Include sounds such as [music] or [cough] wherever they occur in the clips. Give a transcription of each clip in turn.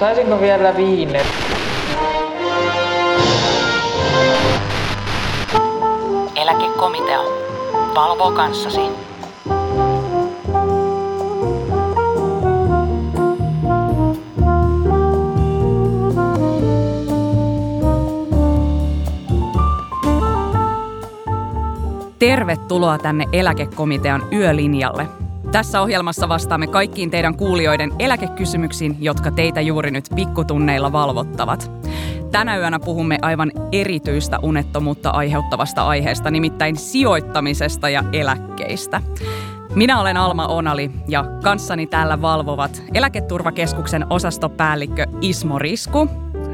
Saisinko vielä viinet? Eläkekomitea. Valvoo kanssasi. Tervetuloa tänne Eläkekomitean yölinjalle. Tässä ohjelmassa vastaamme kaikkiin teidän kuulijoiden eläkekysymyksiin, jotka teitä juuri nyt pikkutunneilla valvottavat. Tänä yönä puhumme aivan erityistä unettomuutta aiheuttavasta aiheesta, nimittäin sijoittamisesta ja eläkkeistä. Minä olen Alma Onali ja kanssani täällä valvovat Eläketurvakeskuksen osastopäällikkö Ismo Risku.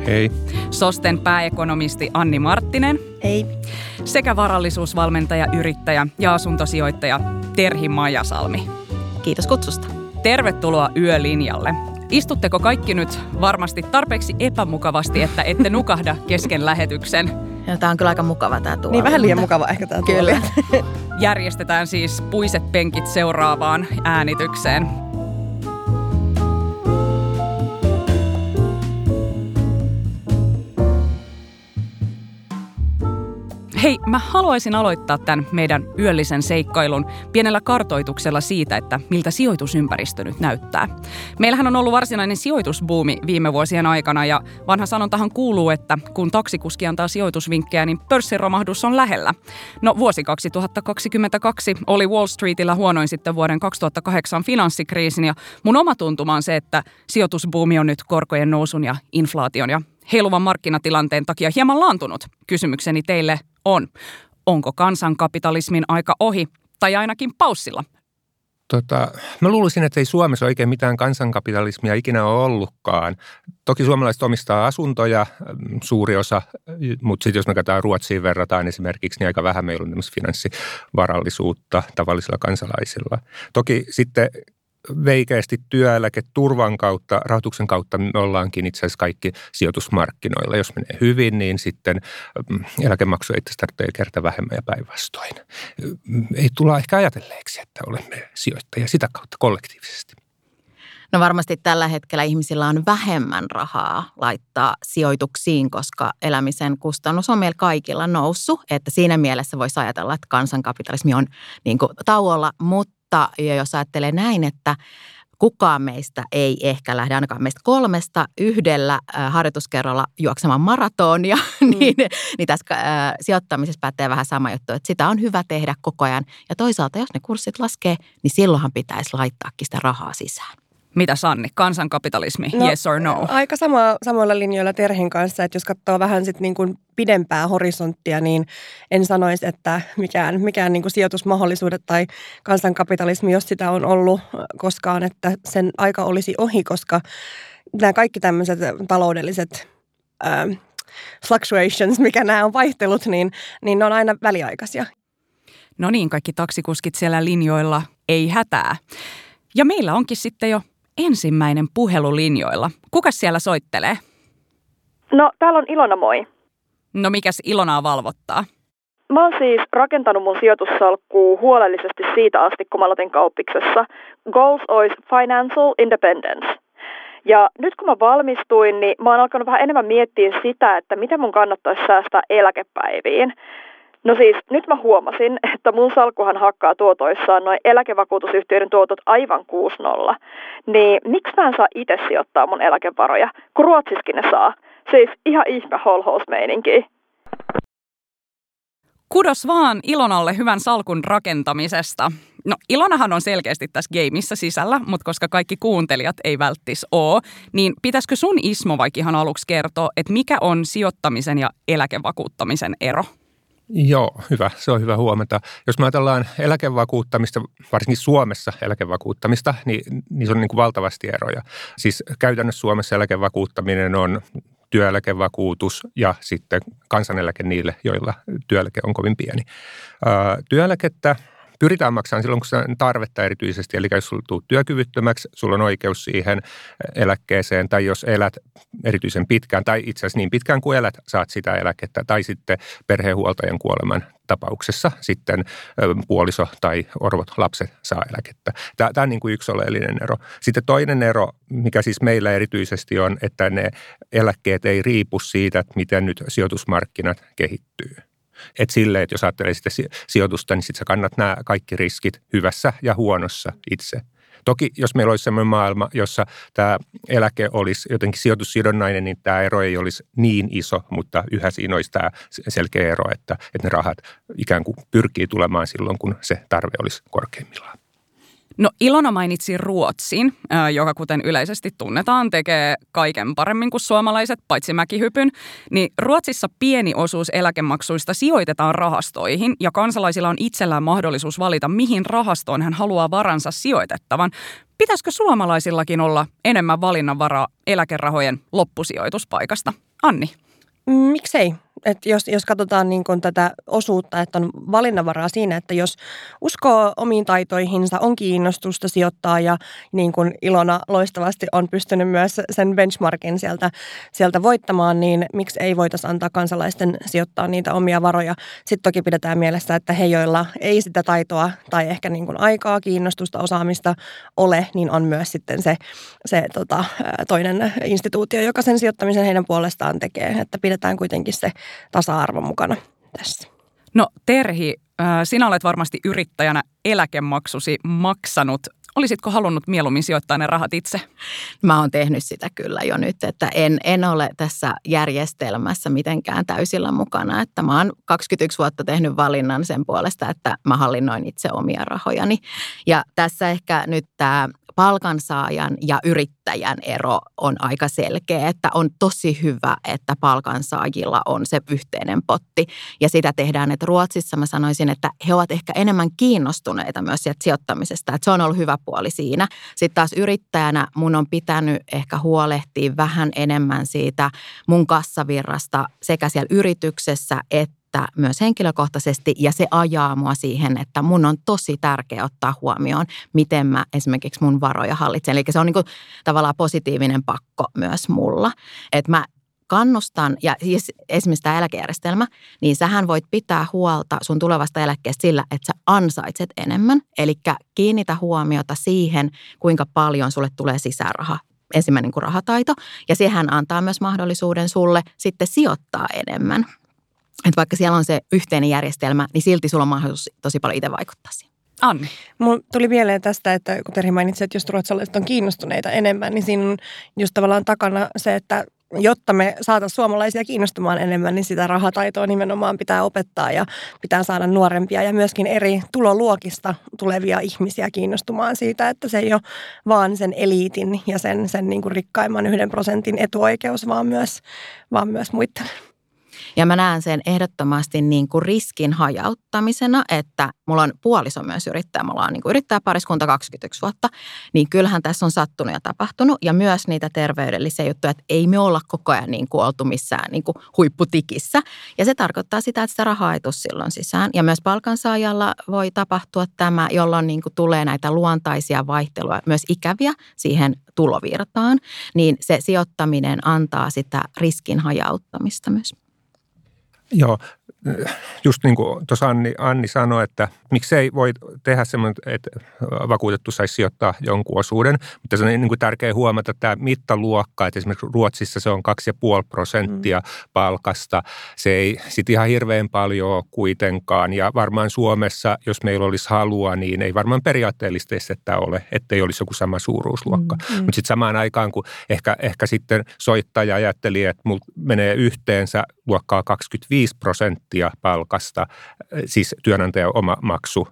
Hei. Sosten pääekonomisti Anni Marttinen. Hei. Sekä varallisuusvalmentaja, yrittäjä ja asuntosijoittaja Terhi Majasalmi. Kiitos kutsusta. Tervetuloa yölinjalle. Istutteko kaikki nyt varmasti tarpeeksi epämukavasti, että ette nukahda kesken lähetyksen? Ja tämä on kyllä aika mukava tämä tuoli. Niin vähän liian mukava ehkä tämä tuoli. Kyllä. Järjestetään siis puiset penkit seuraavaan äänitykseen. Hei, mä haluaisin aloittaa tämän meidän yöllisen seikkailun pienellä kartoituksella siitä, että miltä sijoitusympäristö nyt näyttää. Meillähän on ollut varsinainen sijoitusbuumi viime vuosien aikana ja vanha sanontahan kuuluu, että kun taksikuski antaa sijoitusvinkkejä, niin pörssiromahdus on lähellä. No vuosi 2022 oli Wall Streetillä huonoin sitten vuoden 2008 finanssikriisin ja mun oma tuntuma on se, että sijoitusbuumi on nyt korkojen nousun ja inflaation ja heiluvan markkinatilanteen takia hieman laantunut. Kysymykseni teille on, onko kansankapitalismin aika ohi tai ainakin paussilla? Tota, mä luulisin, että ei Suomessa oikein mitään kansankapitalismia ikinä ole ollutkaan. Toki suomalaiset omistaa asuntoja, mm, suuri osa, mutta sitten jos me katsotaan Ruotsiin verrataan esimerkiksi, niin aika vähän meillä on finanssivarallisuutta tavallisilla kansalaisilla. Toki sitten veikeästi työeläketurvan kautta, rahoituksen kautta me ollaankin itse asiassa kaikki sijoitusmarkkinoilla. Jos menee hyvin, niin sitten mm, eläkemaksu ei tarvitse kerta vähemmän ja päinvastoin. Ei tulla ehkä ajatelleeksi, että olemme sijoittajia sitä kautta kollektiivisesti. No varmasti tällä hetkellä ihmisillä on vähemmän rahaa laittaa sijoituksiin, koska elämisen kustannus on meillä kaikilla noussut. Että siinä mielessä voisi ajatella, että kansankapitalismi on niin kuin tauolla, mutta mutta jos ajattelee näin, että kukaan meistä ei ehkä lähde ainakaan meistä kolmesta yhdellä harjoituskerralla juoksemaan maratonia, [laughs] mm. niin, niin tässä äh, sijoittamisessa pätee vähän sama juttu, että sitä on hyvä tehdä koko ajan. Ja toisaalta, jos ne kurssit laskee, niin silloinhan pitäisi laittaakin sitä rahaa sisään. Mitä Sanni, kansankapitalismi, no, yes or no? Aika sama, samoilla linjoilla Terhin kanssa, että jos katsoo vähän sit niin kuin pidempää horisonttia, niin en sanoisi, että mikään, mikään niin kuin sijoitusmahdollisuudet tai kansankapitalismi, jos sitä on ollut koskaan, että sen aika olisi ohi, koska nämä kaikki tämmöiset taloudelliset äh, fluctuations, mikä nämä on vaihtelut, niin, niin ne on aina väliaikaisia. No niin, kaikki taksikuskit siellä linjoilla, ei hätää. Ja meillä onkin sitten jo ensimmäinen puhelu linjoilla. Kuka siellä soittelee? No, täällä on Ilona, moi. No, mikäs Ilonaa valvottaa? Mä oon siis rakentanut mun sijoitussalkkuu huolellisesti siitä asti, kun mä aloitin kauppiksessa. Goals ois financial independence. Ja nyt kun mä valmistuin, niin mä oon alkanut vähän enemmän miettiä sitä, että miten mun kannattaisi säästää eläkepäiviin. No siis, nyt mä huomasin, että mun salkuhan hakkaa tuotoissaan noin eläkevakuutusyhtiöiden tuotot aivan 6-0. Niin miksi mä en saa itse sijoittaa mun eläkevaroja, kun Ruotsiskin ne saa? Siis ihan ihme holhousmeininki. Kudos vaan Ilonalle hyvän salkun rakentamisesta. No Ilonahan on selkeästi tässä gameissa sisällä, mutta koska kaikki kuuntelijat ei välttis oo, niin pitäisikö sun Ismo vaikka ihan aluksi kertoa, että mikä on sijoittamisen ja eläkevakuuttamisen ero? Joo, hyvä. Se on hyvä huomata. Jos me ajatellaan eläkevakuuttamista, varsinkin Suomessa eläkevakuuttamista, niin, niin se on niin kuin valtavasti eroja. Siis käytännössä Suomessa eläkevakuuttaminen on työeläkevakuutus ja sitten kansaneläke niille, joilla työeläke on kovin pieni. Työeläkettä pyritään maksamaan silloin, kun on tarvetta erityisesti. Eli jos sulla tuu työkyvyttömäksi, sulla on oikeus siihen eläkkeeseen, tai jos elät erityisen pitkään, tai itse asiassa niin pitkään kuin elät, saat sitä eläkettä, tai sitten perhehuoltajan kuoleman tapauksessa sitten puoliso tai orvot lapset saa eläkettä. Tämä, tämä on niin kuin yksi oleellinen ero. Sitten toinen ero, mikä siis meillä erityisesti on, että ne eläkkeet ei riipu siitä, että miten nyt sijoitusmarkkinat kehittyy. Et sille, että jos ajattelee sitä sijoitusta, niin sitten sä kannat nämä kaikki riskit hyvässä ja huonossa itse. Toki jos meillä olisi sellainen maailma, jossa tämä eläke olisi jotenkin sijoitussidonnainen, niin tämä ero ei olisi niin iso, mutta yhä siinä olisi tämä selkeä ero, että, että ne rahat ikään kuin pyrkii tulemaan silloin, kun se tarve olisi korkeimmillaan. No Ilona mainitsi Ruotsin, joka kuten yleisesti tunnetaan tekee kaiken paremmin kuin suomalaiset, paitsi mäkihypyn. Niin Ruotsissa pieni osuus eläkemaksuista sijoitetaan rahastoihin ja kansalaisilla on itsellään mahdollisuus valita, mihin rahastoon hän haluaa varansa sijoitettavan. Pitäisikö suomalaisillakin olla enemmän valinnanvaraa eläkerahojen loppusijoituspaikasta? Anni. Miksei? Että jos, jos katsotaan niin kuin tätä osuutta, että on valinnanvaraa siinä, että jos uskoo omiin taitoihinsa, on kiinnostusta sijoittaa ja niin kuin Ilona loistavasti on pystynyt myös sen benchmarkin sieltä, sieltä voittamaan, niin miksi ei voitaisiin antaa kansalaisten sijoittaa niitä omia varoja. Sitten toki pidetään mielessä, että he, joilla ei sitä taitoa tai ehkä niin kuin aikaa, kiinnostusta, osaamista ole, niin on myös sitten se, se tota, toinen instituutio, joka sen sijoittamisen heidän puolestaan tekee. Että pidetään kuitenkin se tasa-arvo mukana tässä. No Terhi, sinä olet varmasti yrittäjänä eläkemaksusi maksanut. Olisitko halunnut mieluummin sijoittaa ne rahat itse? Mä oon tehnyt sitä kyllä jo nyt, että en, en ole tässä järjestelmässä mitenkään täysillä mukana. Että mä oon 21 vuotta tehnyt valinnan sen puolesta, että mä hallinnoin itse omia rahojani. Ja tässä ehkä nyt tämä palkansaajan ja yrittäjän ero on aika selkeä, että on tosi hyvä, että palkansaajilla on se yhteinen potti ja sitä tehdään, että Ruotsissa mä sanoisin, että he ovat ehkä enemmän kiinnostuneita myös sieltä sijoittamisesta, että se on ollut hyvä puoli siinä. Sitten taas yrittäjänä mun on pitänyt ehkä huolehtia vähän enemmän siitä mun kassavirrasta sekä siellä yrityksessä että että myös henkilökohtaisesti ja se ajaa mua siihen, että mun on tosi tärkeä ottaa huomioon, miten mä esimerkiksi mun varoja hallitsen. Eli se on niin kuin tavallaan positiivinen pakko myös mulla. Että mä kannustan, ja siis esimerkiksi tämä eläkejärjestelmä, niin sähän voit pitää huolta sun tulevasta eläkkeestä sillä, että sä ansaitset enemmän. Eli kiinnitä huomiota siihen, kuinka paljon sulle tulee sisäraha ensimmäinen kuin rahataito. Ja sehän antaa myös mahdollisuuden sulle sitten sijoittaa enemmän että vaikka siellä on se yhteinen järjestelmä, niin silti sulla on mahdollisuus tosi paljon itse vaikuttaa siihen. Anni. Mulla tuli mieleen tästä, että kun Terhi mainitsi, että jos ruotsalaiset on kiinnostuneita enemmän, niin siinä on just tavallaan takana se, että jotta me saataisiin suomalaisia kiinnostumaan enemmän, niin sitä rahataitoa nimenomaan pitää opettaa ja pitää saada nuorempia ja myöskin eri tuloluokista tulevia ihmisiä kiinnostumaan siitä, että se ei ole vaan sen eliitin ja sen, sen niin kuin rikkaimman yhden prosentin etuoikeus, vaan myös, vaan myös muiden. Ja mä näen sen ehdottomasti niin kuin riskin hajauttamisena, että mulla on puoliso myös yrittäjä, mulla on niin kuin yrittäjäpariskunta 21 vuotta, niin kyllähän tässä on sattunut ja tapahtunut ja myös niitä terveydellisiä juttuja, että ei me olla koko ajan niin kuin oltu missään niin kuin huipputikissä. Ja se tarkoittaa sitä, että sitä rahaa ei tule silloin sisään. Ja myös palkansaajalla voi tapahtua tämä, jolloin niin kuin tulee näitä luontaisia vaihteluja, myös ikäviä siihen tulovirtaan, niin se sijoittaminen antaa sitä riskin hajauttamista myös. Joo, just niin kuin tuossa Anni, Anni sanoi, että miksei voi tehdä semmoinen, että vakuutettu saisi sijoittaa jonkun osuuden, mutta se on niin kuin tärkeää huomata tämä mittaluokka, että esimerkiksi Ruotsissa se on 2,5 prosenttia mm. palkasta. Se ei sitten ihan hirveän paljon ole kuitenkaan ja varmaan Suomessa, jos meillä olisi halua, niin ei varmaan periaatteellisesti että ole, ettei olisi joku sama suuruusluokka. Mm. Mm. Mutta sitten samaan aikaan, kun ehkä, ehkä sitten soittaja ajatteli, että mulla menee yhteensä luokkaa 25 prosenttia palkasta, siis työnantajan oma maksu,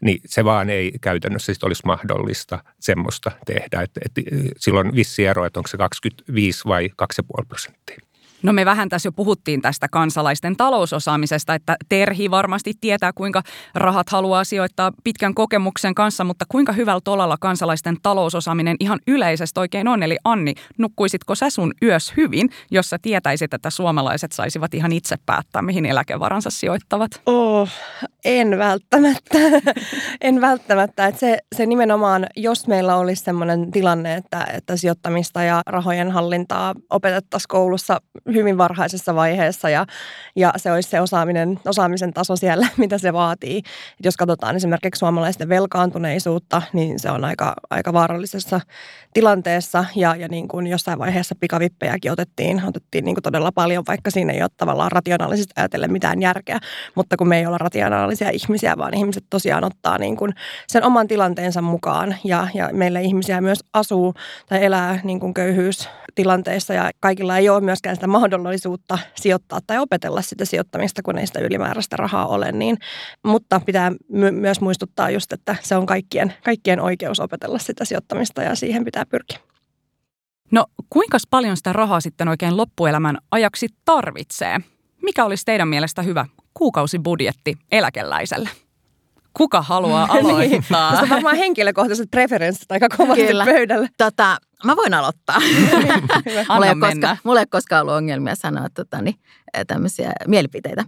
niin se vaan ei käytännössä sit olisi mahdollista semmoista tehdä. Et, et, silloin vissi ero, että onko se 25 vai 2,5 prosenttia. No me vähän tässä jo puhuttiin tästä kansalaisten talousosaamisesta, että Terhi varmasti tietää, kuinka rahat haluaa sijoittaa pitkän kokemuksen kanssa, mutta kuinka hyvällä tolalla kansalaisten talousosaaminen ihan yleisesti oikein on? Eli Anni, nukkuisitko sä sun yös hyvin, jos sä tietäisit, että suomalaiset saisivat ihan itse päättää, mihin eläkevaransa sijoittavat? Oh, en välttämättä. [laughs] en välttämättä. Että se, se nimenomaan, jos meillä olisi sellainen tilanne, että, että sijoittamista ja rahojen hallintaa opetettaisiin koulussa hyvin varhaisessa vaiheessa ja, ja se olisi se osaaminen, osaamisen taso siellä, [laughs] mitä se vaatii. Et jos katsotaan esimerkiksi suomalaisten velkaantuneisuutta, niin se on aika, aika vaarallisessa tilanteessa ja, ja niin kuin jossain vaiheessa pikavippejäkin otettiin, otettiin niin kuin todella paljon, vaikka siinä ei ole tavallaan rationaalisesti ajatellen mitään järkeä, mutta kun me ei olla rationaalisia ihmisiä, vaan ihmiset tosiaan ottaa niin kuin sen oman tilanteensa mukaan ja, ja meillä ihmisiä myös asuu tai elää niin kuin köyhyystilanteissa ja kaikilla ei ole myöskään sitä mahdollisuutta sijoittaa tai opetella sitä sijoittamista, kun ei sitä ylimääräistä rahaa ole. Niin, mutta pitää my- myös muistuttaa just, että se on kaikkien, kaikkien oikeus opetella sitä sijoittamista ja siihen pitää pyrkiä. No kuinka paljon sitä rahaa sitten oikein loppuelämän ajaksi tarvitsee? Mikä olisi teidän mielestä hyvä kuukausibudjetti eläkeläiselle? Kuka haluaa [laughs] niin. aloittaa? niin, on varmaan henkilökohtaiset preferenssit aika kovasti Kyllä. pöydällä. Tota, mä voin aloittaa. [laughs] mulla, ei koska, mulla ei ole koskaan ollut ongelmia sanoa tota, niin, tämmöisiä mielipiteitä.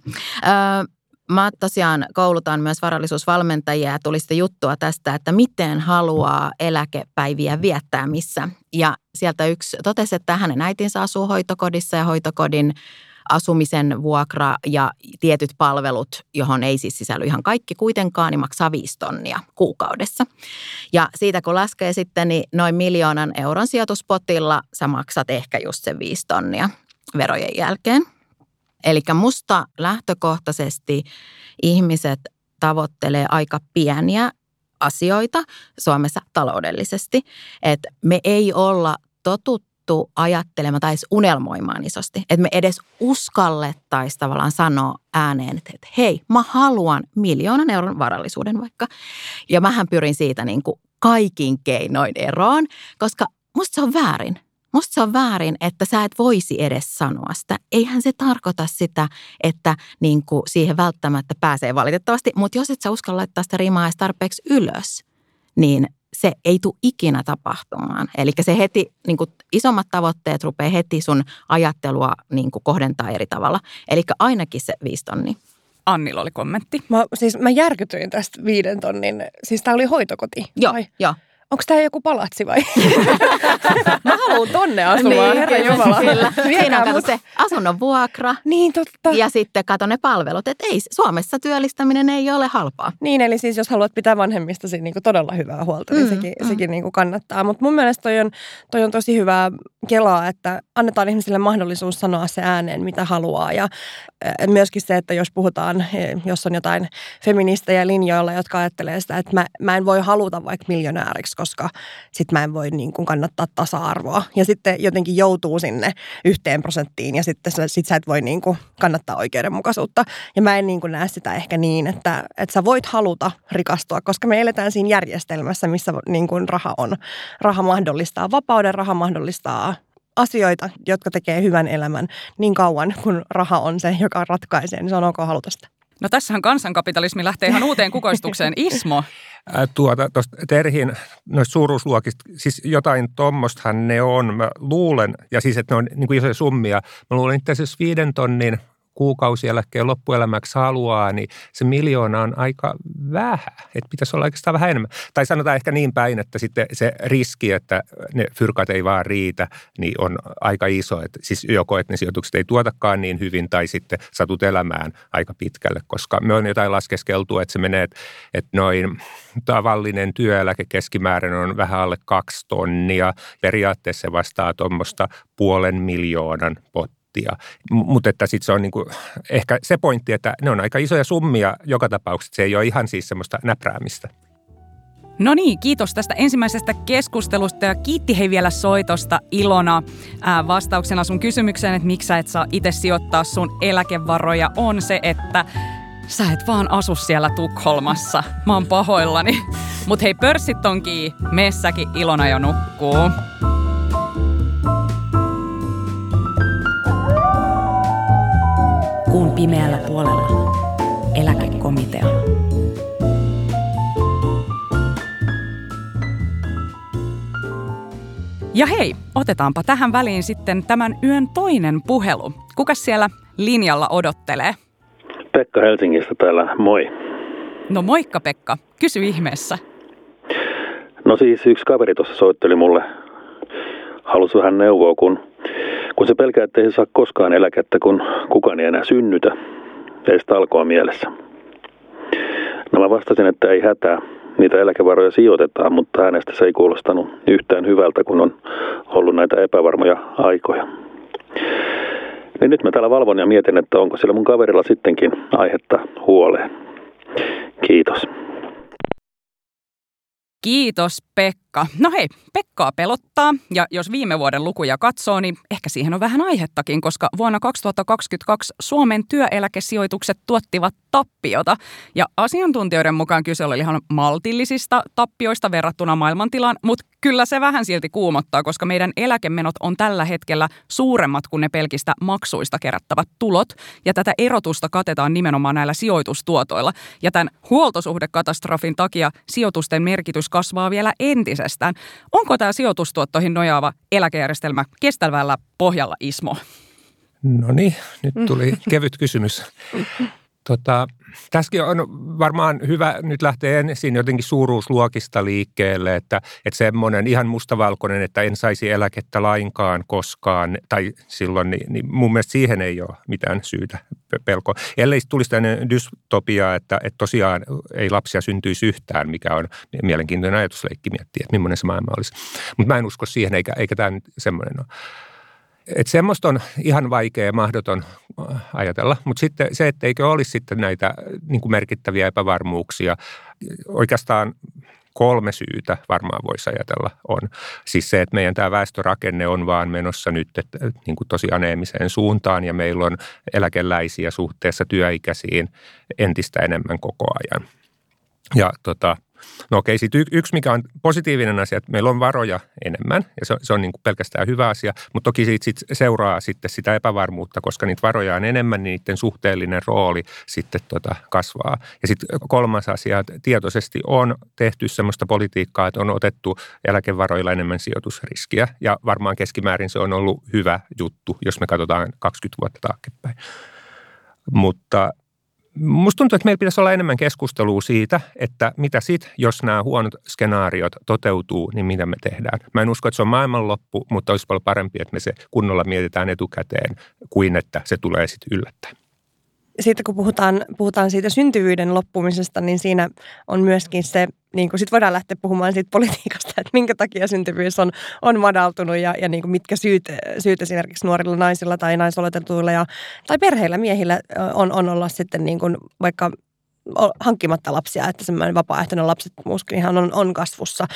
Öö, Mä tosiaan koulutan myös varallisuusvalmentajia ja tuli sitten juttua tästä, että miten haluaa eläkepäiviä viettää missä. Ja sieltä yksi totesi, että hänen äitinsä asuu hoitokodissa ja hoitokodin asumisen vuokra ja tietyt palvelut, johon ei siis sisälly ihan kaikki kuitenkaan, niin maksaa viisi tonnia kuukaudessa. Ja siitä kun laskee sitten, niin noin miljoonan euron sijoituspotilla sä maksat ehkä just sen viisi tonnia verojen jälkeen. Eli musta lähtökohtaisesti ihmiset tavoittelee aika pieniä asioita Suomessa taloudellisesti. Että me ei olla totuttu ajattelemaan tai unelmoimaan isosti. Että me edes uskallettaisiin tavallaan sanoa ääneen, että hei, mä haluan miljoonan euron varallisuuden vaikka. Ja mähän pyrin siitä niin kuin kaikin keinoin eroon, koska musta se on väärin. Musta se on väärin, että sä et voisi edes sanoa sitä. Eihän se tarkoita sitä, että niin kuin siihen välttämättä pääsee valitettavasti, mutta jos et sä uskalla laittaa sitä rimaa edes tarpeeksi ylös, niin se ei tule ikinä tapahtumaan. Eli se heti, niin kuin isommat tavoitteet rupeaa heti sun ajattelua niin kuin kohdentaa eri tavalla. Eli ainakin se viisi tonni. Annilla oli kommentti. Mä, siis mä järkytyin tästä viiden tonnin, siis tämä oli hoitokoti. Joo, joo onko tämä joku palatsi vai? [laughs] Mä haluan tonne asumaan, niin, herra Jumala. Kyllä. Siinä on se asunnon vuokra. Niin, totta. Ja sitten kato ne palvelut. Että ei, Suomessa työllistäminen ei ole halpaa. Niin, eli siis jos haluat pitää vanhemmistasi niin todella hyvää huolta, niin mm, sekin, mm. sekin niin kannattaa. Mutta mun mielestä toi on, toi on tosi hyvää kelaa, että annetaan ihmisille mahdollisuus sanoa se ääneen, mitä haluaa. Ja myöskin se, että jos puhutaan, jos on jotain feministejä linjoilla, jotka ajattelee sitä, että mä, mä en voi haluta vaikka miljonääriksi, koska sit mä en voi niin kuin kannattaa tasa-arvoa. Ja sitten jotenkin joutuu sinne yhteen prosenttiin ja sitten sit sä et voi niin kuin kannattaa oikeudenmukaisuutta. Ja mä en niin kuin näe sitä ehkä niin, että, että sä voit haluta rikastua, koska me eletään siinä järjestelmässä, missä niin kuin raha on. Raha mahdollistaa vapauden, raha mahdollistaa asioita, jotka tekee hyvän elämän niin kauan, kun raha on se, joka ratkaisee, niin se on ok haluta sitä. No tässähän kansankapitalismi lähtee ihan uuteen kukoistukseen. [laughs] Ismo. Tuota, tuosta Terhin noista suuruusluokista, siis jotain tuommoistahan ne on. Mä luulen, ja siis että ne on niin kuin isoja summia. Mä luulen itse asiassa viiden tonnin kuukausieläkkeen loppuelämäksi haluaa, niin se miljoona on aika vähän. Että pitäisi olla oikeastaan vähän enemmän. Tai sanotaan ehkä niin päin, että sitten se riski, että ne fyrkat ei vaan riitä, niin on aika iso. Että siis joko, että ne sijoitukset ei tuotakaan niin hyvin tai sitten satut elämään aika pitkälle, koska me on jotain laskeskeltu, että se menee, että, että noin tavallinen työeläke keskimäärin on vähän alle kaksi tonnia. Periaatteessa se vastaa tuommoista puolen miljoonan pot prosenttia. Mutta että sitten se on niinku ehkä se pointti, että ne on aika isoja summia joka tapauksessa. Se ei ole ihan siis semmoista näpräämistä. No niin, kiitos tästä ensimmäisestä keskustelusta ja kiitti hei vielä soitosta Ilona. Ää, vastauksena sun kysymykseen, että miksi sä et saa itse sijoittaa sun eläkevaroja, on se, että sä et vaan asu siellä Tukholmassa. Mä oon pahoillani. Mut hei, pörssit on messäkin Ilona jo nukkuu. Kuun pimeällä puolella. Eläkekomitea. Ja hei, otetaanpa tähän väliin sitten tämän yön toinen puhelu. Kuka siellä linjalla odottelee? Pekka Helsingistä täällä, moi. No moikka Pekka, kysy ihmeessä. No siis yksi kaveri tuossa soitteli mulle, halusi vähän neuvoa, kun, kun se pelkää, että ei saa koskaan eläkettä, kun kukaan ei enää synnytä. Ei sitä alkoa mielessä. No mä vastasin, että ei hätää, niitä eläkevaroja sijoitetaan, mutta hänestä se ei kuulostanut yhtään hyvältä, kun on ollut näitä epävarmoja aikoja. Niin nyt mä täällä valvon ja mietin, että onko siellä mun kaverilla sittenkin aihetta huoleen. Kiitos. Kiitos Pekka. No hei, Pekkaa pelottaa ja jos viime vuoden lukuja katsoo, niin ehkä siihen on vähän aihettakin, koska vuonna 2022 Suomen työeläkesijoitukset tuottivat tappiota. Ja asiantuntijoiden mukaan kyse oli ihan maltillisista tappioista verrattuna maailmantilaan, mutta kyllä se vähän silti kuumottaa, koska meidän eläkemenot on tällä hetkellä suuremmat kuin ne pelkistä maksuista kerättävät tulot. Ja tätä erotusta katetaan nimenomaan näillä sijoitustuotoilla. Ja tämän huoltosuhdekatastrofin takia sijoitusten merkitys kasvaa vielä entisestään. Onko tämä sijoitustuottoihin nojaava eläkejärjestelmä kestävällä pohjalla, Ismo? No niin, nyt [laughs] tuli kevyt kysymys. Tota, tässäkin on varmaan hyvä nyt lähteä ensin jotenkin suuruusluokista liikkeelle, että, että semmoinen ihan mustavalkoinen, että en saisi eläkettä lainkaan koskaan, tai silloin, niin, niin mun mielestä siihen ei ole mitään syytä pelkoa. Ellei tulisi tämmöinen dystopia, että, että tosiaan ei lapsia syntyisi yhtään, mikä on mielenkiintoinen ajatusleikki miettiä, että millainen se maailma olisi. Mutta mä en usko siihen, eikä, eikä tämä nyt semmoinen ole. Että semmoista on ihan vaikea ja mahdoton ajatella, mutta sitten se, etteikö olisi sitten näitä niin kuin merkittäviä epävarmuuksia, oikeastaan kolme syytä varmaan voisi ajatella on. Siis se, että meidän tämä väestörakenne on vaan menossa nyt että, niin kuin tosi aneemiseen suuntaan ja meillä on eläkeläisiä suhteessa työikäisiin entistä enemmän koko ajan. Ja tota, No okei, sitten y- yksi mikä on positiivinen asia, että meillä on varoja enemmän ja se on, se on niin kuin pelkästään hyvä asia, mutta toki siitä sit seuraa sitten sitä epävarmuutta, koska niitä varoja on enemmän, niin niiden suhteellinen rooli sitten tota kasvaa. Ja sitten kolmas asia, että tietoisesti on tehty sellaista politiikkaa, että on otettu eläkevaroilla enemmän sijoitusriskiä ja varmaan keskimäärin se on ollut hyvä juttu, jos me katsotaan 20 vuotta taaksepäin. Mutta Musta tuntuu, että meillä pitäisi olla enemmän keskustelua siitä, että mitä sitten, jos nämä huonot skenaariot toteutuu, niin mitä me tehdään. Mä en usko, että se on maailmanloppu, mutta olisi paljon parempi, että me se kunnolla mietitään etukäteen, kuin että se tulee sitten yllättäen siitä kun puhutaan, puhutaan siitä syntyvyyden loppumisesta, niin siinä on myöskin se, niin kuin sit voidaan lähteä puhumaan siitä politiikasta, että minkä takia syntyvyys on, on madaltunut ja, ja niin kuin mitkä syyt, syyt esimerkiksi nuorilla naisilla tai naisoletetuilla ja, tai perheillä miehillä on, on olla sitten niin kuin vaikka hankkimatta lapsia, että semmoinen vapaaehtoinen lapsettomuuskin on, on kasvussa.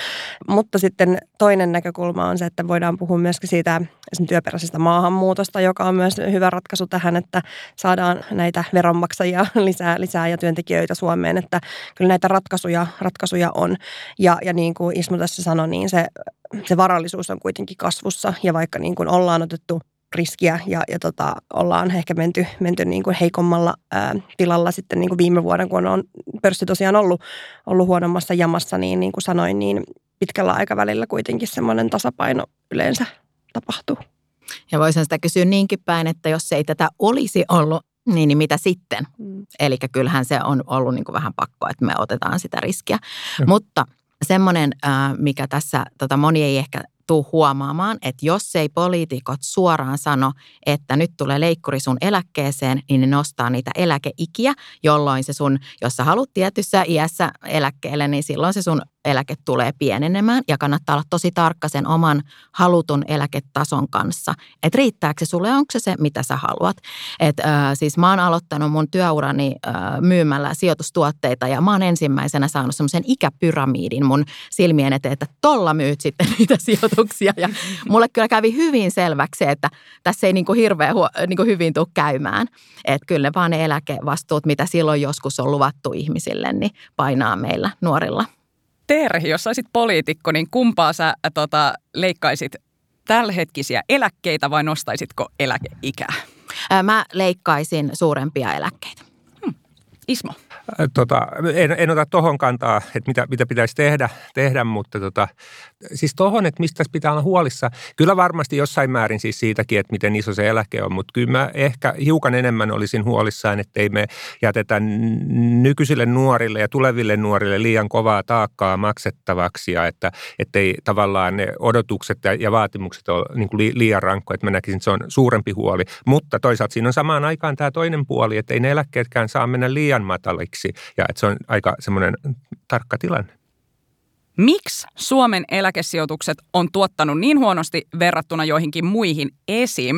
Mutta sitten toinen näkökulma on se, että voidaan puhua myöskin siitä työperäisestä maahanmuutosta, joka on myös hyvä ratkaisu tähän, että saadaan näitä veronmaksajia [laughs] lisää, lisää ja työntekijöitä Suomeen, että kyllä näitä ratkaisuja, ratkaisuja on. Ja, ja niin kuin Ismo tässä sanoi, niin se, se varallisuus on kuitenkin kasvussa ja vaikka niin kuin ollaan otettu riskiä ja, ja tota, ollaan ehkä menty, menty niin kuin heikommalla ää, tilalla sitten niin kuin viime vuoden, kun on pörssi tosiaan ollut, ollut huonommassa jamassa, niin niin kuin sanoin, niin pitkällä aikavälillä kuitenkin semmoinen tasapaino yleensä tapahtuu. Ja voisin sitä kysyä niinkin päin, että jos ei tätä olisi ollut, niin, niin mitä sitten? Mm. Eli kyllähän se on ollut niin kuin vähän pakko, että me otetaan sitä riskiä. Mm. Mutta semmoinen, mikä tässä tota moni ei ehkä tuu huomaamaan, että jos ei poliitikot suoraan sano, että nyt tulee leikkuri sun eläkkeeseen, niin ne nostaa niitä eläkeikiä, jolloin se sun, jos sä haluat tietyssä iässä eläkkeelle, niin silloin se sun eläke tulee pienenemään ja kannattaa olla tosi tarkka sen oman halutun eläketason kanssa. Että riittääkö se sulle, onko se se, mitä sä haluat. Et, äh, siis mä oon aloittanut mun työurani äh, myymällä sijoitustuotteita ja mä oon ensimmäisenä saanut semmoisen ikäpyramiidin mun silmien eteen, että tolla myyt sitten [laughs] niitä sijoituksia. Ja mulle kyllä kävi hyvin selväksi, että tässä ei niinku hirveän huo, niinku hyvin tule käymään. Että kyllä vaan ne eläkevastuut, mitä silloin joskus on luvattu ihmisille, niin painaa meillä nuorilla. Terhi, jos saisit poliitikko, niin kumpaa sä tota, leikkaisit tälhetkisiä eläkkeitä vai nostaisitko eläkeikää? Mä leikkaisin suurempia eläkkeitä. Hmm. Ismo. Tota, en, en ota tuohon kantaa, että mitä, mitä pitäisi tehdä, tehdä mutta tota, siis tuohon, että mistä pitää olla huolissa. Kyllä varmasti jossain määrin siis siitäkin, että miten iso se eläke on, mutta kyllä mä ehkä hiukan enemmän olisin huolissaan, että ei me jätetä nykyisille nuorille ja tuleville nuorille liian kovaa taakkaa maksettavaksi ja että ei tavallaan ne odotukset ja, ja vaatimukset ole niin kuin liian rankkoja, että mä näkisin, että se on suurempi huoli. Mutta toisaalta siinä on samaan aikaan tämä toinen puoli, että ei ne eläkkeetkään saa mennä liian mataliksi ja että se on aika semmoinen tarkka tilanne. Miksi Suomen eläkesijoitukset on tuottanut niin huonosti verrattuna joihinkin muihin esim.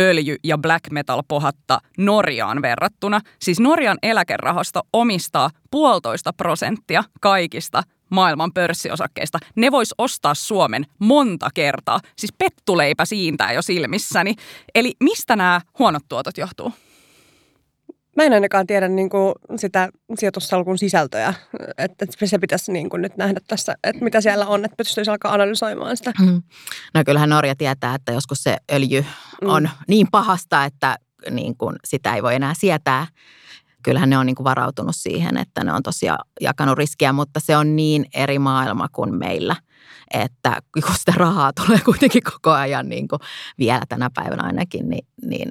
öljy- ja black metal pohatta Norjaan verrattuna? Siis Norjan eläkerahasto omistaa puolitoista prosenttia kaikista maailman pörssiosakkeista. Ne vois ostaa Suomen monta kertaa. Siis pettuleipä siintää jo silmissäni. Eli mistä nämä huonot tuotot johtuu? Mä en ainakaan tiedä niin kuin sitä sijoitussalkun sisältöä, että se pitäisi niin kuin nyt nähdä tässä, että mitä siellä on, että pystyisi alkaa analysoimaan sitä. Mm. No kyllähän Norja tietää, että joskus se öljy mm. on mm. niin pahasta, että niin kuin sitä ei voi enää sietää. Kyllähän ne on niin kuin varautunut siihen, että ne on tosiaan jakanut riskiä, mutta se on niin eri maailma kuin meillä – että kun sitä rahaa [laughs] tulee kuitenkin koko ajan niin kuin vielä tänä päivänä ainakin, niin, niin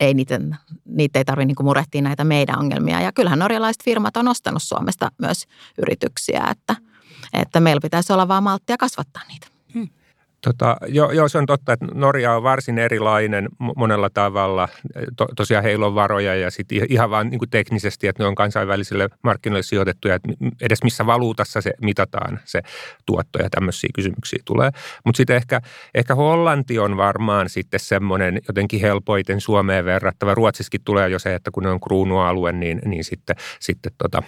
ei niitä, niitä ei tarvitse niin murehtia näitä meidän ongelmia. Ja kyllähän norjalaiset firmat on ostanut Suomesta myös yrityksiä, että, että meillä pitäisi olla vaan malttia kasvattaa niitä. Tota, joo, joo, se on totta, että Norja on varsin erilainen monella tavalla. To, tosiaan heillä on varoja ja sitten ihan vaan niin teknisesti, että ne on kansainvälisille markkinoille sijoitettuja, että edes missä valuutassa se mitataan se tuotto ja tämmöisiä kysymyksiä tulee. Mutta sitten ehkä, ehkä Hollanti on varmaan sitten semmoinen jotenkin helpoiten Suomeen verrattava. Ruotsiskin tulee jo se, että kun ne on kruunualue, niin, niin sitten, sitten tota,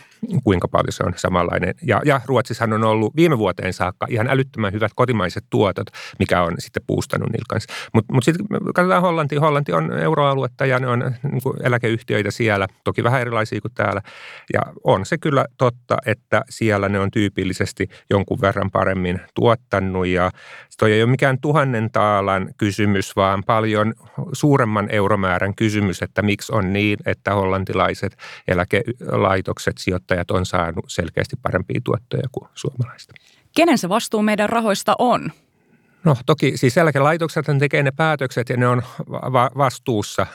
kuinka paljon se on samanlainen. Ja, ja Ruotsissahan on ollut viime vuoteen saakka ihan älyttömän hyvät kotimaiset tuotot – mikä on sitten puustanut niillä kanssa. Mutta mut sitten katsotaan Hollanti. Hollanti on euroaluetta ja ne on niin kuin eläkeyhtiöitä siellä, toki vähän erilaisia kuin täällä. Ja on se kyllä totta, että siellä ne on tyypillisesti jonkun verran paremmin tuottanut ja toi ei ole mikään tuhannen taalan kysymys, vaan paljon suuremman euromäärän kysymys, että miksi on niin, että hollantilaiset eläkelaitokset, sijoittajat on saanut selkeästi parempia tuottoja kuin suomalaiset. Kenen se vastuu meidän rahoista on? No toki siis eläkelaitokset tekee ne päätökset ja ne on va- vastuussa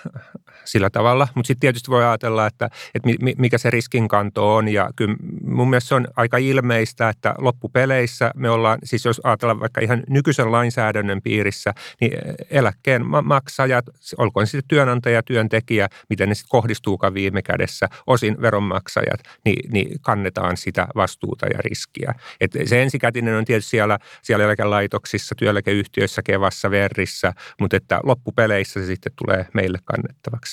sillä tavalla, mutta sitten tietysti voi ajatella, että, että mikä se riskinkanto on ja kyllä mun mielestä se on aika ilmeistä, että loppupeleissä me ollaan, siis jos ajatellaan vaikka ihan nykyisen lainsäädännön piirissä, niin eläkkeen maksajat, olkoon sitten työnantaja ja työntekijä, miten ne sitten kohdistuukaan viime kädessä, osin veronmaksajat, niin, niin kannetaan sitä vastuuta ja riskiä. Et se ensikätinen on tietysti siellä, siellä eläkelaitoksissa, työeläkeyhtiöissä, Kevassa, Verrissä, mutta että loppupeleissä se sitten tulee meille kannettavaksi.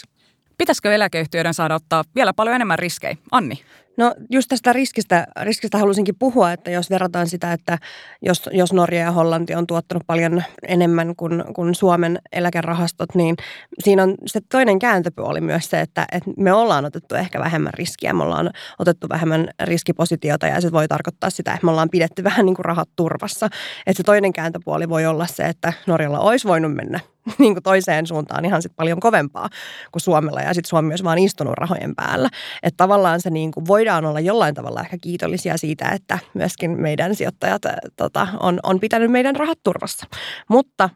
Pitäisikö eläkeyhtiöiden saada ottaa vielä paljon enemmän riskejä? Anni? No just tästä riskistä, riskistä halusinkin puhua, että jos verrataan sitä, että jos, jos Norja ja Hollanti on tuottanut paljon enemmän kuin, kuin Suomen eläkerahastot, niin siinä on se toinen kääntöpuoli myös se, että, että me ollaan otettu ehkä vähemmän riskiä, me ollaan otettu vähemmän riskipositiota ja se voi tarkoittaa sitä, että me ollaan pidetty vähän niin kuin rahat turvassa. Että se toinen kääntöpuoli voi olla se, että Norjalla olisi voinut mennä [laughs] niin kuin toiseen suuntaan ihan sit paljon kovempaa kuin Suomella ja sitten Suomi myös vaan istunut rahojen päällä. Että tavallaan se niin kuin voidaan olla jollain tavalla ehkä kiitollisia siitä, että myöskin meidän sijoittajat tota, on, on pitänyt meidän rahat turvassa. Mutta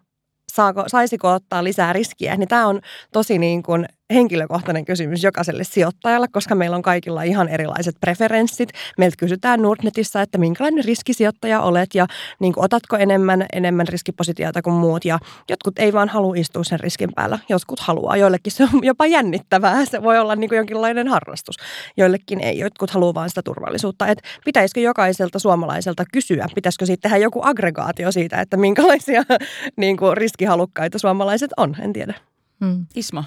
saako, saisiko ottaa lisää riskiä, niin tämä on tosi niin kuin henkilökohtainen kysymys jokaiselle sijoittajalle, koska meillä on kaikilla ihan erilaiset preferenssit. Meiltä kysytään Nordnetissä, että minkälainen riskisijoittaja olet ja niin kuin, otatko enemmän, enemmän riskipositiota kuin muut. Ja jotkut ei vaan halua istua sen riskin päällä, jotkut haluaa. Joillekin se on jopa jännittävää, se voi olla niin kuin jonkinlainen harrastus. Joillekin ei, jotkut haluaa vaan sitä turvallisuutta. Et pitäisikö jokaiselta suomalaiselta kysyä, pitäisikö siitä tehdä joku aggregaatio siitä, että minkälaisia [laughs] niin kuin, riskihalukkaita suomalaiset on, en tiedä. Mm. Ismo.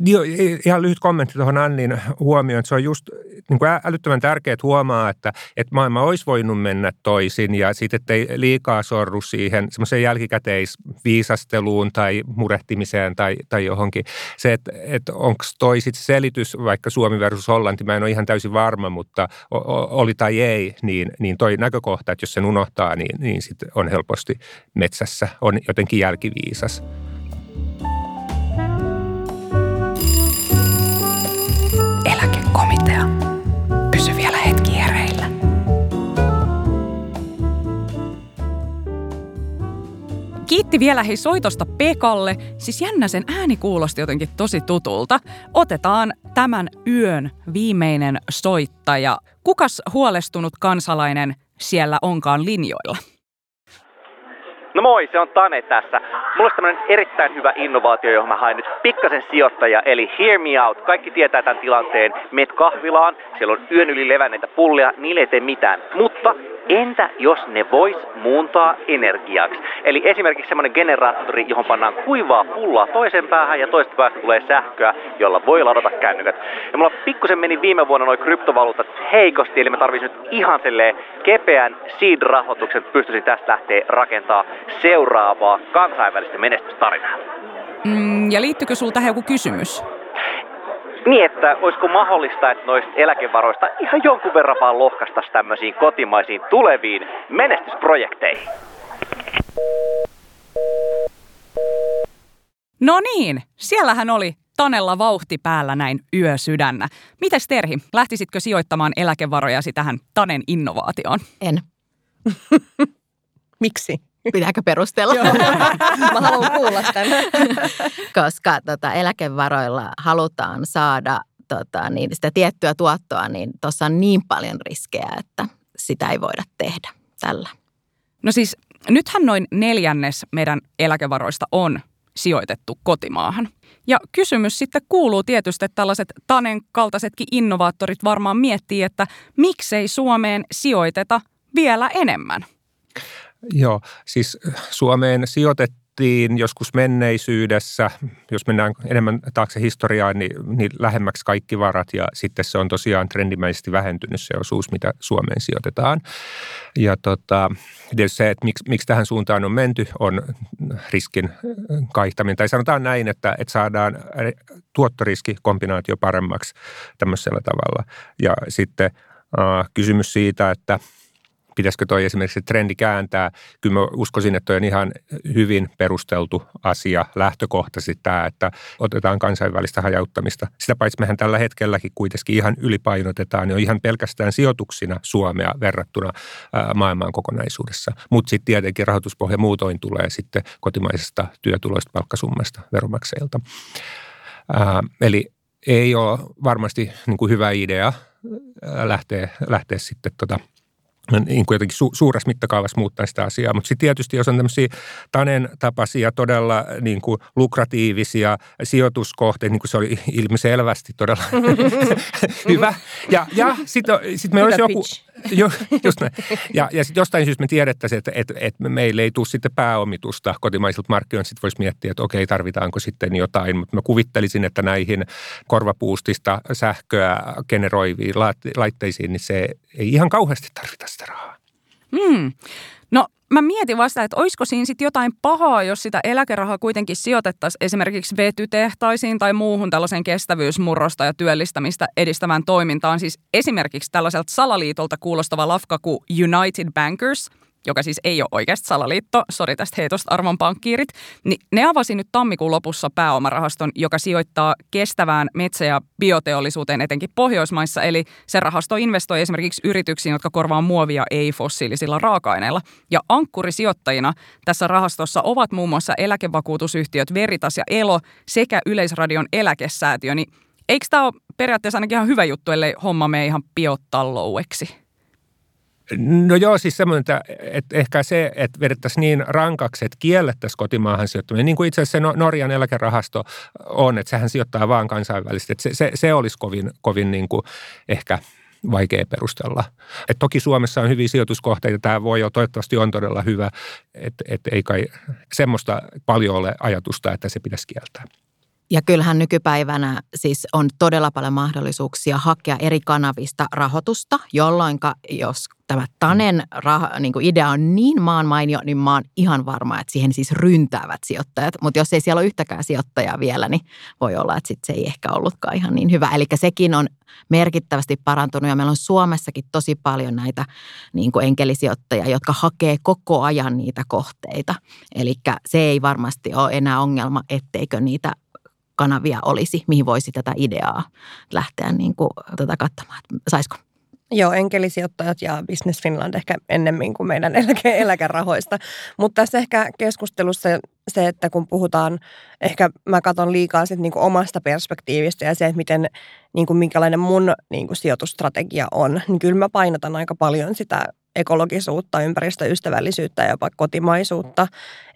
Joo, ihan lyhyt kommentti tuohon Annin huomioon. Se on just niin kuin älyttömän tärkeää huomaa, että, että maailma olisi voinut mennä toisin ja sitten ei liikaa sorru siihen semmoiseen jälkikäteisviisasteluun tai murehtimiseen tai, tai johonkin. Se, että, että onko toi sitten selitys vaikka Suomi versus Hollanti, mä en ole ihan täysin varma, mutta oli tai ei, niin, niin toi näkökohta, että jos sen unohtaa, niin, niin sitten on helposti metsässä, on jotenkin jälkiviisas. Eläkekomitea. Pysy vielä hetki hereillä. Kiitti vielä hei soitosta Pekalle. Siis jännä sen ääni kuulosti jotenkin tosi tutulta. Otetaan tämän yön viimeinen soittaja. Kukas huolestunut kansalainen siellä onkaan linjoilla? No moi, se on Tane tässä. Mulla on tämmönen erittäin hyvä innovaatio, johon mä haen nyt pikkasen sijoittaja, eli Hear Me Out. Kaikki tietää tämän tilanteen. Meet kahvilaan, siellä on yön yli levänneitä pullia, niille ei tee mitään. Mutta Entä jos ne vois muuntaa energiaksi? Eli esimerkiksi semmoinen generaattori, johon pannaan kuivaa pullaa toisen päähän ja toista päästä tulee sähköä, jolla voi ladata kännykät. Ja mulla pikkusen meni viime vuonna noin kryptovaluutat heikosti, eli mä tarvitsin nyt ihan silleen kepeän seed-rahoituksen, että pystyisin tästä lähteä rakentaa seuraavaa kansainvälistä menestystarinaa. Mm, ja liittyykö sulta joku kysymys? Niin, että olisiko mahdollista, että noista eläkevaroista ihan jonkun verran vaan lohkastaisi tämmöisiin kotimaisiin tuleviin menestysprojekteihin? No niin, siellähän oli Tanella vauhti päällä näin yösydännä. Mites Terhi, lähtisitkö sijoittamaan eläkevarojasi tähän Tanen innovaatioon? En. [laughs] Miksi? Pitääkö perustella? Joo, mä haluan kuulla tämän. [laughs] Koska tota, eläkevaroilla halutaan saada tota, niin sitä tiettyä tuottoa, niin tuossa on niin paljon riskejä, että sitä ei voida tehdä tällä. No siis nythän noin neljännes meidän eläkevaroista on sijoitettu kotimaahan. Ja kysymys sitten kuuluu tietysti, että tällaiset Tanen kaltaisetkin innovaattorit varmaan miettii, että miksei Suomeen sijoiteta vielä enemmän – Joo, siis Suomeen sijoitettiin joskus menneisyydessä, jos mennään enemmän taakse historiaan, niin, niin lähemmäksi kaikki varat ja sitten se on tosiaan trendimäisesti vähentynyt se osuus, mitä Suomeen sijoitetaan. Ja tota, se, että miksi, miksi tähän suuntaan on menty, on riskin kaihtaminen. Tai sanotaan näin, että, että saadaan tuottoriskikombinaatio paremmaksi tämmöisellä tavalla. Ja sitten äh, kysymys siitä, että – pitäisikö toi esimerkiksi trendi kääntää. Kyllä mä uskoisin, että toi on ihan hyvin perusteltu asia lähtökohtaisesti tämä, että otetaan kansainvälistä hajauttamista. Sitä paitsi mehän tällä hetkelläkin kuitenkin ihan ylipainotetaan jo ihan pelkästään sijoituksina Suomea verrattuna maailman kokonaisuudessa. Mutta sitten tietenkin rahoituspohja muutoin tulee sitten kotimaisesta työtuloista palkkasummasta veromaksajilta. eli ei ole varmasti niin kuin hyvä idea lähteä, lähteä sitten tota – niin kuin jotenkin su- suuressa mittakaavassa muuttaa sitä asiaa. Mutta sitten tietysti, jos on tämmöisiä Tanen tapaisia todella niin kuin lukratiivisia sijoituskohteita, niin kuin se oli [laughs] ilmiselvästi todella [laughs] hyvä. Ja, ja sitten sit me olisi joku... [laughs] Jo, just näin. Ja, ja sitten jostain syystä me tiedettäisiin, että, että, että meille ei tule sitten pääomitusta kotimaisilta markkinoilta. Sitten voisi miettiä, että okei, tarvitaanko sitten jotain. Mutta mä kuvittelisin, että näihin korvapuustista sähköä generoiviin laitteisiin, niin se ei ihan kauheasti tarvita sitä rahaa. Hmm. No mä mietin vasta, että olisiko siinä sitten jotain pahaa, jos sitä eläkerahaa kuitenkin sijoitettaisiin esimerkiksi vetytehtaisiin tai muuhun tällaisen kestävyysmurrosta ja työllistämistä edistävään toimintaan. Siis esimerkiksi tällaiselta salaliitolta kuulostava lafka kuin United Bankers – joka siis ei ole oikeasti salaliitto, sori tästä heitosta arvon pankkiirit, niin ne avasi nyt tammikuun lopussa pääomarahaston, joka sijoittaa kestävään metsä- ja bioteollisuuteen etenkin Pohjoismaissa, eli se rahasto investoi esimerkiksi yrityksiin, jotka korvaa muovia ei-fossiilisilla raaka-aineilla. Ja ankkurisijoittajina tässä rahastossa ovat muun muassa eläkevakuutusyhtiöt Veritas ja Elo sekä Yleisradion eläkesäätiö, niin eikö tämä ole periaatteessa ainakin ihan hyvä juttu, ellei homma mene ihan biotalloueksi? No joo, siis semmoinen, että, että ehkä se, että vedettäisiin niin rankaksi, että kiellettäisiin kotimaahan sijoittaminen, niin kuin itse asiassa se Norjan eläkerahasto on, että sehän sijoittaa vaan kansainvälisesti, että se, se, se olisi kovin, kovin niin kuin ehkä vaikea perustella. Et toki Suomessa on hyviä sijoituskohteita, tämä voi jo toivottavasti on todella hyvä, että et ei kai semmoista paljon ole ajatusta, että se pitäisi kieltää. Ja kyllähän nykypäivänä siis on todella paljon mahdollisuuksia hakea eri kanavista rahoitusta, jolloin jos tämä Tanen rah, niin kuin idea on niin maan mainio, niin mä oon ihan varma, että siihen siis ryntäävät sijoittajat. Mutta jos ei siellä ole yhtäkään sijoittajaa vielä, niin voi olla, että sit se ei ehkä ollutkaan ihan niin hyvä. Eli sekin on merkittävästi parantunut ja meillä on Suomessakin tosi paljon näitä niin kuin enkelisijoittajia, jotka hakee koko ajan niitä kohteita. Eli se ei varmasti ole enää ongelma, etteikö niitä kanavia olisi, mihin voisi tätä ideaa lähteä niin kuin, tätä katsomaan. Saisiko? Joo, enkelisijoittajat ja Business Finland ehkä ennemmin kuin meidän eläke- [laughs] eläkerahoista. Mutta tässä ehkä keskustelussa se, että kun puhutaan, ehkä mä katson liikaa sit niinku omasta perspektiivistä ja se, että miten, niinku minkälainen mun niinku sijoitusstrategia on, niin kyllä mä painotan aika paljon sitä ekologisuutta, ympäristöystävällisyyttä ja jopa kotimaisuutta.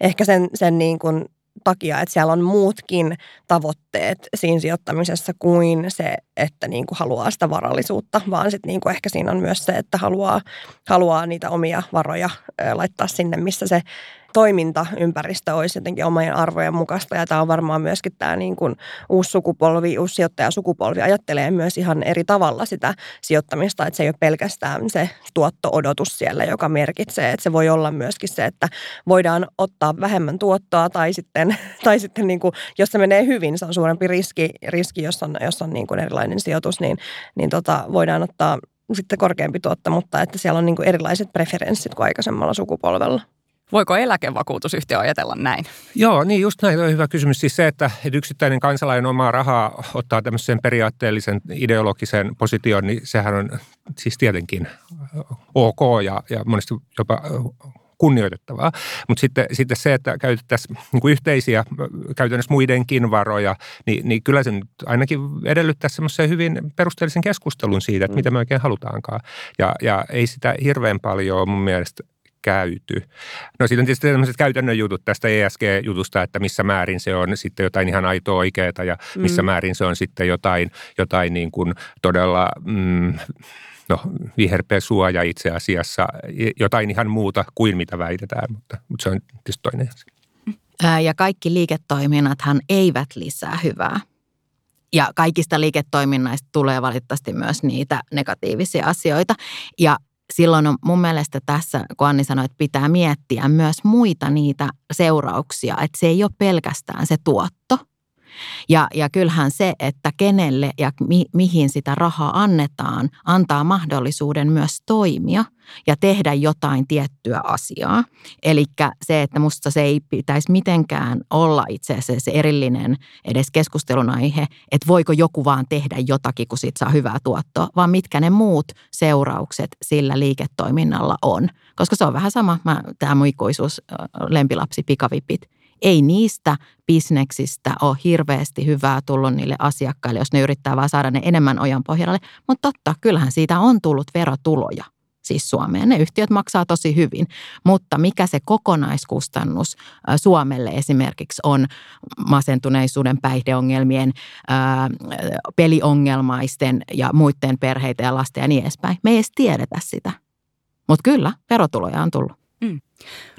Ehkä sen, sen niin kuin takia, että siellä on muutkin tavoitteet siinä sijoittamisessa kuin se, että niin kuin haluaa sitä varallisuutta, vaan sitten niin kuin ehkä siinä on myös se, että haluaa, haluaa niitä omia varoja laittaa sinne, missä se toimintaympäristö olisi jotenkin omien arvojen mukaista. Ja tämä on varmaan myöskin tämä niin kuin uusi sukupolvi, uusi sijoittajasukupolvi ajattelee myös ihan eri tavalla sitä sijoittamista. Että se ei ole pelkästään se tuotto-odotus siellä, joka merkitsee, että se voi olla myöskin se, että voidaan ottaa vähemmän tuottoa tai sitten, [laughs] tai sitten niin kuin, jos se menee hyvin, se on suurempi riski, riski jos on, jos on niin kuin erilainen sijoitus, niin, niin tota, voidaan ottaa sitten korkeampi tuotto, mutta että siellä on niin kuin erilaiset preferenssit kuin aikaisemmalla sukupolvella. Voiko eläkevakuutusyhtiö ajatella näin? Joo, niin just näin on hyvä kysymys. Siis se, että, yksittäinen kansalainen omaa rahaa ottaa tämmöisen periaatteellisen ideologisen position, niin sehän on siis tietenkin ok ja, ja monesti jopa kunnioitettavaa. Mutta sitten, sitten se, että käytettäisiin niin kuin yhteisiä käytännössä muidenkin varoja, niin, niin kyllä se nyt ainakin edellyttää semmoisen hyvin perusteellisen keskustelun siitä, että mm. mitä me oikein halutaankaan. Ja, ja ei sitä hirveän paljon mun mielestä käyty. No sitten on tietysti tämmöiset käytännön jutut tästä ESG-jutusta, että missä määrin se on sitten jotain ihan aitoa oikeaa ja missä mm. määrin se on sitten jotain, jotain niin kuin todella... Mm, no, viherpesua itse asiassa jotain ihan muuta kuin mitä väitetään, mutta, mutta se on tietysti toinen asia. Ja kaikki liiketoiminnathan eivät lisää hyvää. Ja kaikista liiketoiminnaista tulee valitettavasti myös niitä negatiivisia asioita. Ja silloin on mun mielestä tässä, kun Anni sanoi, että pitää miettiä myös muita niitä seurauksia, että se ei ole pelkästään se tuotto – ja, ja kyllähän se, että kenelle ja mi, mihin sitä rahaa annetaan, antaa mahdollisuuden myös toimia ja tehdä jotain tiettyä asiaa. Eli se, että musta se ei pitäisi mitenkään olla itse asiassa erillinen edes keskustelun aihe, että voiko joku vaan tehdä jotakin, kun siitä saa hyvää tuottoa, vaan mitkä ne muut seuraukset sillä liiketoiminnalla on. Koska se on vähän sama, tämä muikkuisuus, lempilapsi, pikavipit – ei niistä bisneksistä ole hirveästi hyvää tullut niille asiakkaille, jos ne yrittää vaan saada ne enemmän ojan pohjalle. Mutta totta, kyllähän siitä on tullut verotuloja siis Suomeen. Ne yhtiöt maksaa tosi hyvin, mutta mikä se kokonaiskustannus Suomelle esimerkiksi on masentuneisuuden, päihdeongelmien, peliongelmaisten ja muiden perheitä ja lasten ja niin edespäin. Me ei edes tiedetä sitä. Mutta kyllä, verotuloja on tullut.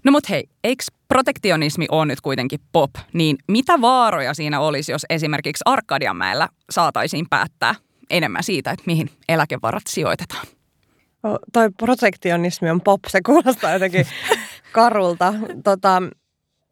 No mut hei, eikö protektionismi on nyt kuitenkin pop, niin mitä vaaroja siinä olisi, jos esimerkiksi Arkadianmäellä saataisiin päättää enemmän siitä, että mihin eläkevarat sijoitetaan? No, toi protektionismi on pop, se kuulostaa jotenkin [laughs] karulta. Tota,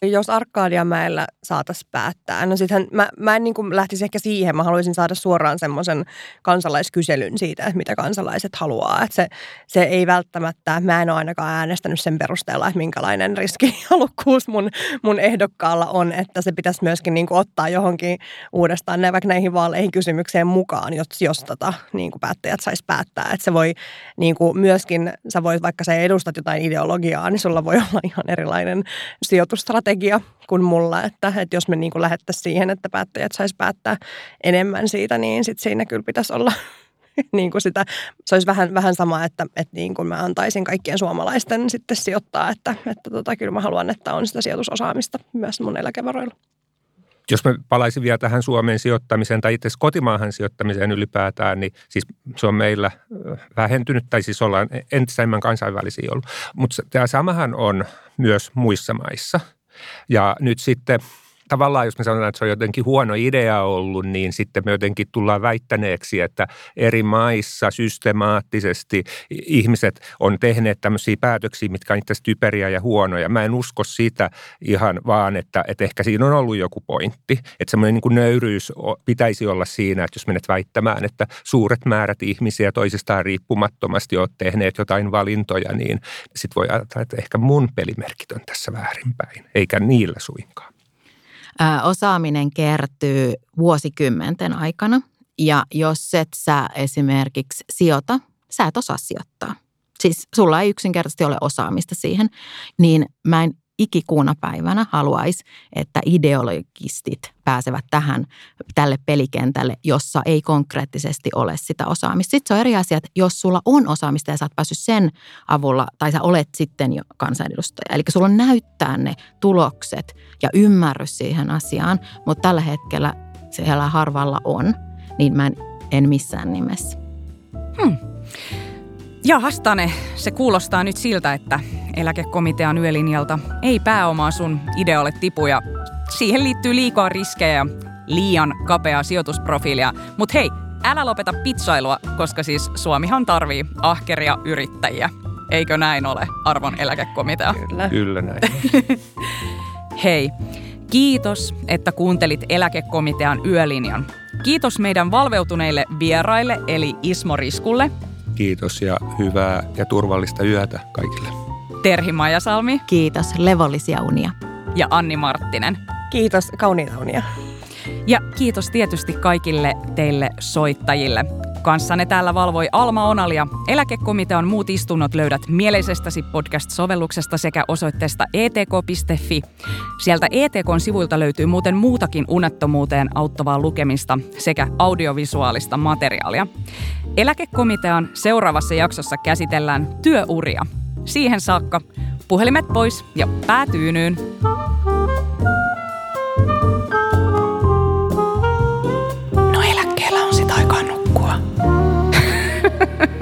jos Arkadiamäellä saataisiin päättää, no sittenhän mä, mä en niin kuin lähtisi ehkä siihen, mä haluaisin saada suoraan semmoisen kansalaiskyselyn siitä, että mitä kansalaiset haluaa. Että se, se ei välttämättä, mä en ole ainakaan äänestänyt sen perusteella, että minkälainen riskihalukkuus mun, mun ehdokkaalla on, että se pitäisi myöskin niin kuin ottaa johonkin uudestaan vaikka näihin vaaleihin kysymykseen mukaan, jos, jos tota, niin kuin päättäjät saisi päättää. Että se voi niin kuin myöskin, sä voit, vaikka sä edustat jotain ideologiaa, niin sulla voi olla ihan erilainen sijoitustrategia strategia kuin mulla, että, että jos me niin kuin lähettäisiin siihen, että päättäjät saisi päättää enemmän siitä, niin sit siinä kyllä pitäisi olla [laughs] niin kuin sitä, se olisi vähän, vähän sama, että, että niin kuin mä antaisin kaikkien suomalaisten sitten sijoittaa, että, että tota, kyllä mä haluan, että on sitä sijoitusosaamista myös mun eläkevaroilla. Jos mä palaisin vielä tähän Suomeen sijoittamiseen tai itse asiassa kotimaahan sijoittamiseen ylipäätään, niin siis se on meillä vähentynyt, tai siis ollaan entistä enemmän kansainvälisiä ollut. Mutta tämä samahan on myös muissa maissa – ja nyt sitten tavallaan jos me sanotaan, että se on jotenkin huono idea ollut, niin sitten me jotenkin tullaan väittäneeksi, että eri maissa systemaattisesti ihmiset on tehneet tämmöisiä päätöksiä, mitkä on itse typeriä ja huonoja. Mä en usko sitä ihan vaan, että, että ehkä siinä on ollut joku pointti. Että semmoinen niin kuin nöyryys pitäisi olla siinä, että jos menet väittämään, että suuret määrät ihmisiä toisistaan riippumattomasti olet tehneet jotain valintoja, niin sitten voi ajatella, että ehkä mun pelimerkit on tässä väärinpäin, eikä niillä suinkaan. Osaaminen kertyy vuosikymmenten aikana ja jos et sä esimerkiksi sijoita, sä et osaa sijoittaa. Siis sulla ei yksinkertaisesti ole osaamista siihen, niin mä en ikikuuna päivänä haluaisi, että ideologistit pääsevät tähän, tälle pelikentälle, jossa ei konkreettisesti ole sitä osaamista. Sitten se on eri asia, että jos sulla on osaamista ja sä oot päässyt sen avulla, tai sä olet sitten jo kansanedustaja. Eli sulla on näyttää ne tulokset ja ymmärrys siihen asiaan, mutta tällä hetkellä siellä harvalla on, niin mä en, en missään nimessä. Hmm. Ja Hastane, se kuulostaa nyt siltä, että eläkekomitean yölinjalta ei pääomaa sun idealle tipu ja siihen liittyy liikaa riskejä ja liian kapeaa sijoitusprofiilia. Mutta hei, älä lopeta pizzailua, koska siis Suomihan tarvii ahkeria yrittäjiä. Eikö näin ole, arvon eläkekomitea? Kyllä, Kyllä näin. [laughs] hei, kiitos, että kuuntelit eläkekomitean yölinjan. Kiitos meidän valveutuneille vieraille eli Ismo Riskulle – Kiitos ja hyvää ja turvallista yötä kaikille. Terhi Majasalmi. Kiitos, levollisia unia. Ja Anni Marttinen. Kiitos, kauniita unia. Ja kiitos tietysti kaikille teille soittajille. Kanssanne täällä valvoi Alma Onalia. Eläkekomitean muut istunnot löydät mieleisestäsi podcast-sovelluksesta sekä osoitteesta etk.fi. Sieltä ETKn sivuilta löytyy muuten muutakin unettomuuteen auttavaa lukemista sekä audiovisuaalista materiaalia. Eläkekomitean seuraavassa jaksossa käsitellään työuria. Siihen saakka puhelimet pois ja päätyynyyn. 过 [laughs]